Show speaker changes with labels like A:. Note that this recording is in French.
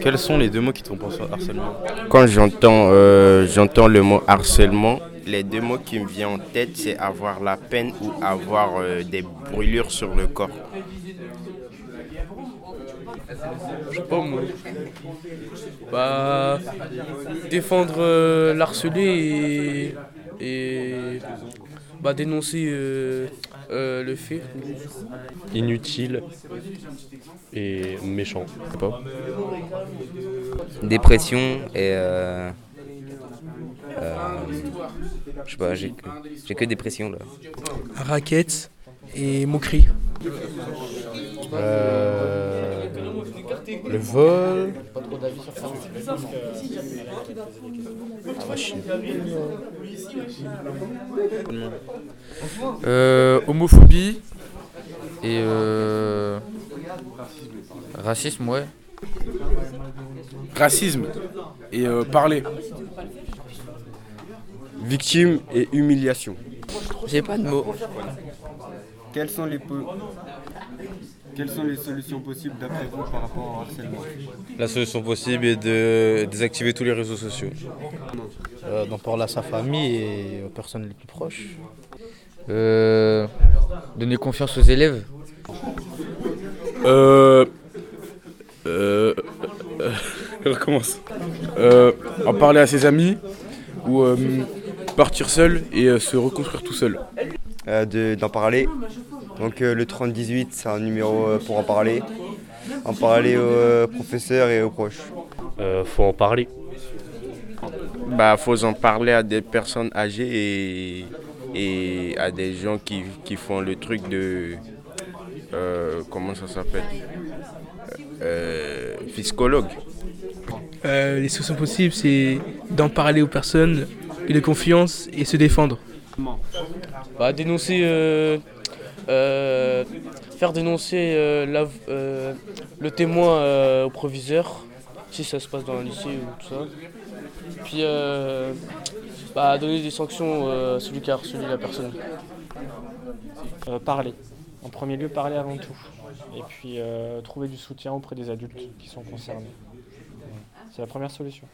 A: Quels sont les deux mots qui te font penser au harcèlement
B: Quand j'entends euh, j'entends le mot harcèlement, les deux mots qui me viennent en tête, c'est avoir la peine ou avoir euh, des brûlures sur le corps.
C: Je sais pas moi. Bah. Défendre euh, l'harcelé et. Et. Bah dénoncer euh, euh, le fait.
D: Inutile et méchant. Je sais pas.
E: dépression et euh, euh, je sais pas, j'ai que, j'ai que dépression là.
F: raquette et moquerie.
D: Euh, le vol.
G: Euh, homophobie et euh, racisme, ouais.
H: Racisme et euh, parler.
B: Victime et humiliation.
E: J'ai pas de mots.
B: Quelles sont les, Quelles sont les solutions possibles d'après vous par rapport au harcèlement
A: La solution possible est de désactiver tous les réseaux sociaux.
I: Euh, D'en parler à sa famille et aux personnes les plus proches.
G: Euh, donner confiance aux élèves.
H: Euh. Euh. euh, je recommence. Euh, en parler à ses amis ou euh, partir seul et euh, se reconstruire tout seul.
B: Euh, de- D'en parler. Donc euh, le 3018, c'est un numéro euh, pour en parler. En parler aux euh, professeurs et aux proches.
D: Euh, faut en parler.
B: Bah, faut en parler à des personnes âgées et, et à des gens qui, qui font le truc de. euh, comment ça s'appelle euh, Psychologue.
F: Euh, les solutions possibles, c'est d'en parler aux personnes, de confiance et se défendre.
C: Bah dénoncer. euh, euh, faire dénoncer euh, le témoin au proviseur, si ça se passe dans un lycée ou tout ça. Puis bah, donner des sanctions à celui qui a harcelé la personne.
J: Parler. En premier lieu, parler avant tout. Et puis trouver du soutien auprès des adultes qui sont concernés. C'est la première solution.